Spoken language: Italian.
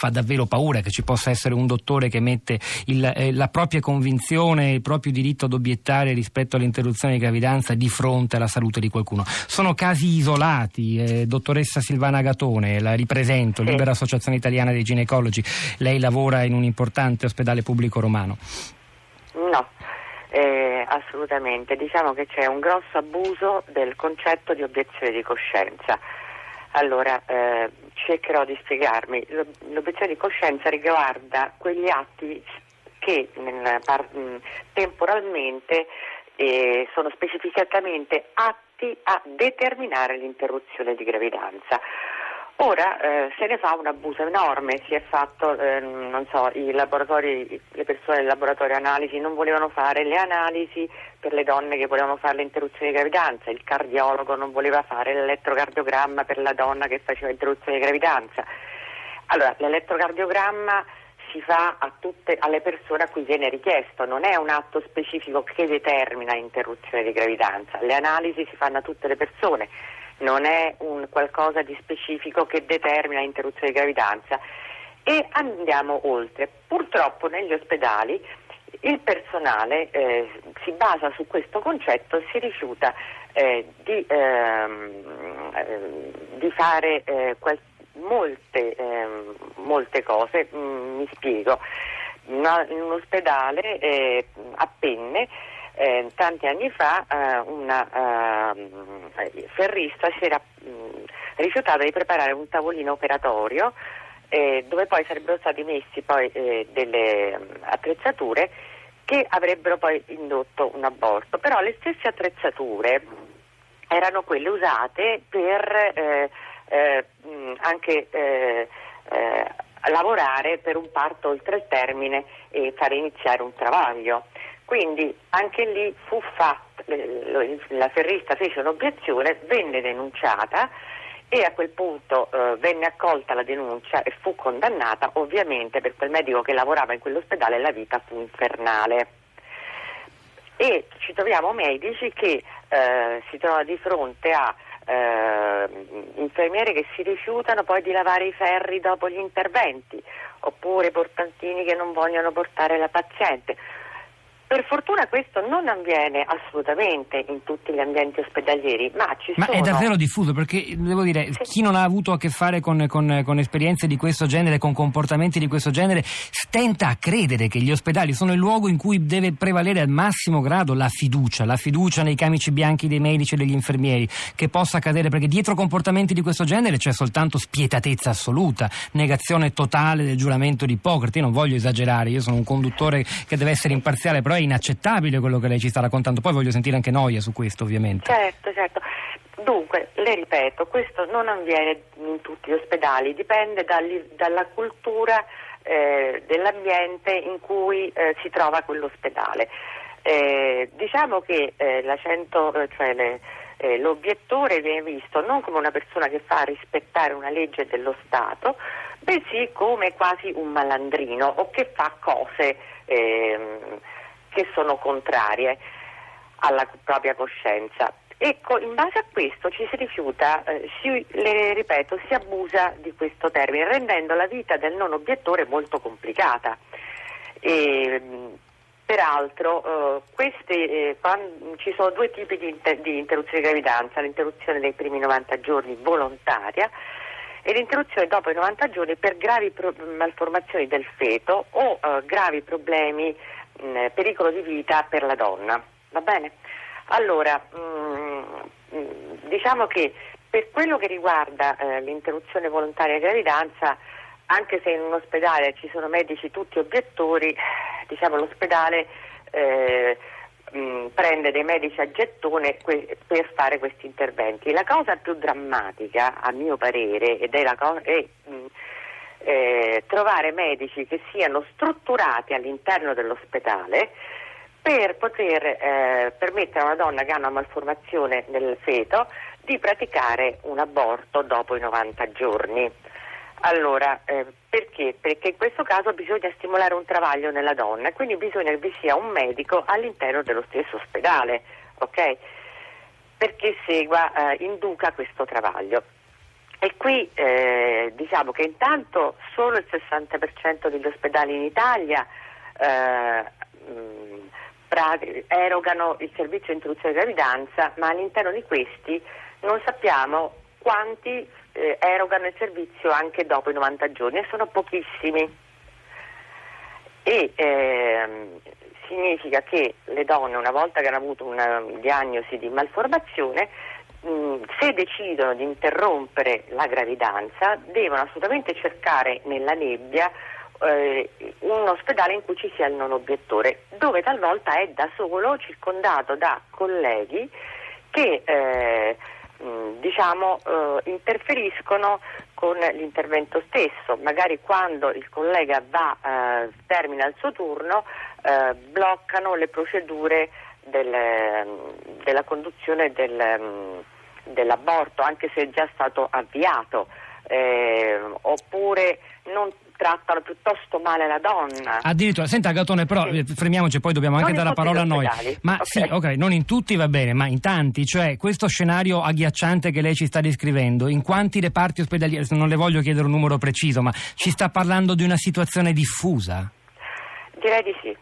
fa davvero paura che ci possa essere un dottore che mette il, eh, la propria convinzione, il proprio diritto ad obiettare rispetto all'interruzione di gravidanza di fronte alla salute di qualcuno. Sono casi isolati, eh, dottoressa Silvana Gatone, la ripresento. Libera Associazione Italiana dei Ginecologi, lei lavora in un importante ospedale pubblico romano. No. Eh, assolutamente, diciamo che c'è un grosso abuso del concetto di obiezione di coscienza. Allora, eh, cercherò di spiegarmi. L'obiezione di coscienza riguarda quegli atti che nel, par, temporalmente eh, sono specificatamente atti a determinare l'interruzione di gravidanza. Ora eh, se ne fa un abuso enorme, si è fatto, eh, non so, le persone del laboratorio analisi non volevano fare le analisi per le donne che volevano fare l'interruzione di gravidanza, il cardiologo non voleva fare l'elettrocardiogramma per la donna che faceva l'interruzione di gravidanza. Allora, l'elettrocardiogramma si fa tutte, alle persone a cui viene richiesto, non è un atto specifico che determina l'interruzione di gravidanza, le analisi si fanno a tutte le persone non è un qualcosa di specifico che determina l'interruzione di gravidanza. E andiamo oltre. Purtroppo negli ospedali il personale eh, si basa su questo concetto e si rifiuta eh, di, ehm, eh, di, fare eh, qual- molte, ehm, molte, cose. Mm, mi spiego. in un ospedale eh, a Penne eh, tanti anni fa eh, una eh, ferrista si era mh, rifiutata di preparare un tavolino operatorio eh, dove poi sarebbero stati messi poi eh, delle attrezzature che avrebbero poi indotto un aborto, però le stesse attrezzature erano quelle usate per eh, mh, anche lavorare per un parto oltre il termine e fare iniziare un travaglio. Quindi anche lì fu fatta, la ferrista fece un'obiezione, venne denunciata e a quel punto eh, venne accolta la denuncia e fu condannata, ovviamente per quel medico che lavorava in quell'ospedale la vita fu infernale. E ci troviamo medici che eh, si trovano di fronte a eh, infermieri che si rifiutano poi di lavare i ferri dopo gli interventi, oppure portantini che non vogliono portare la paziente per fortuna questo non avviene assolutamente in tutti gli ambienti ospedalieri, ma ci ma sono... è davvero diffuso perché, devo dire, sì. chi non ha avuto a che fare con, con, con, esperienze di questo genere, con comportamenti di questo genere, stenta a credere che gli ospedali sono il luogo in cui deve prevalere al massimo grado la fiducia, la fiducia nei camici bianchi dei medici e degli infermieri, che possa accadere perché dietro comportamenti di questo genere c'è soltanto spietatezza assoluta, negazione totale del giuramento di Ippocrate. Io non voglio esagerare, io sono un conduttore che deve essere imparziale, però inaccettabile quello che lei ci sta raccontando. Poi voglio sentire anche Noia su questo, ovviamente. Certo, certo. Dunque, le ripeto, questo non avviene in tutti gli ospedali, dipende dalla cultura eh, dell'ambiente in cui eh, si trova quell'ospedale. Eh, diciamo che eh, 100, cioè le, eh, l'obiettore viene visto non come una persona che fa rispettare una legge dello Stato, bensì come quasi un malandrino o che fa cose ehm, che sono contrarie alla propria coscienza. Ecco, in base a questo ci si rifiuta, eh, si, le ripeto, si abusa di questo termine, rendendo la vita del non obiettore molto complicata. E, peraltro, eh, queste, eh, quando, ci sono due tipi di, inter- di interruzione di gravidanza, l'interruzione dei primi 90 giorni volontaria e l'interruzione dopo i 90 giorni per gravi pro- malformazioni del feto o eh, gravi problemi mh, mm, pericolo di vita per la donna. Va bene? Allora, mm, mm, diciamo che per quello che riguarda eh, l'interruzione volontaria di gravidanza, anche se in un ospedale ci sono medici tutti obiettori, diciamo l'ospedale eh, mh, prende dei medici a gettone per fare questi interventi. La cosa più drammatica, a mio parere, ed è la cosa. Eh, trovare medici che siano strutturati all'interno dell'ospedale per poter eh, permettere a una donna che ha una malformazione nel feto di praticare un aborto dopo i 90 giorni. Allora, eh, perché? Perché in questo caso bisogna stimolare un travaglio nella donna quindi bisogna che vi sia un medico all'interno dello stesso ospedale, ok? Perché segua, eh, induca questo travaglio. E qui eh, diciamo che intanto solo il 60% degli ospedali in Italia eh, mh, erogano il servizio di interruzione di gravidanza, ma all'interno di questi non sappiamo quanti eh, erogano il servizio anche dopo i 90 giorni e sono pochissimi. E ehm, significa che le donne, una volta che hanno avuto una diagnosi di malformazione, se decidono di interrompere la gravidanza, devono assolutamente cercare nella nebbia eh, un ospedale in cui ci sia il non obiettore, dove talvolta è da solo, circondato da colleghi che eh, diciamo, eh, interferiscono con l'intervento stesso. Magari quando il collega va, eh, termina il suo turno, eh, bloccano le procedure del, della conduzione del, dell'aborto, anche se è già stato avviato, eh, oppure non trattano piuttosto male la donna. Addirittura, senta Gatone, però sì. Eh, fermiamoci, poi dobbiamo anche dare la parola a noi. Ma okay. sì, ok, non in tutti va bene, ma in tanti, cioè questo scenario agghiacciante che lei ci sta descrivendo, in quanti reparti ospedalieri, non le voglio chiedere un numero preciso, ma ci sta parlando di una situazione diffusa? Direi di sì.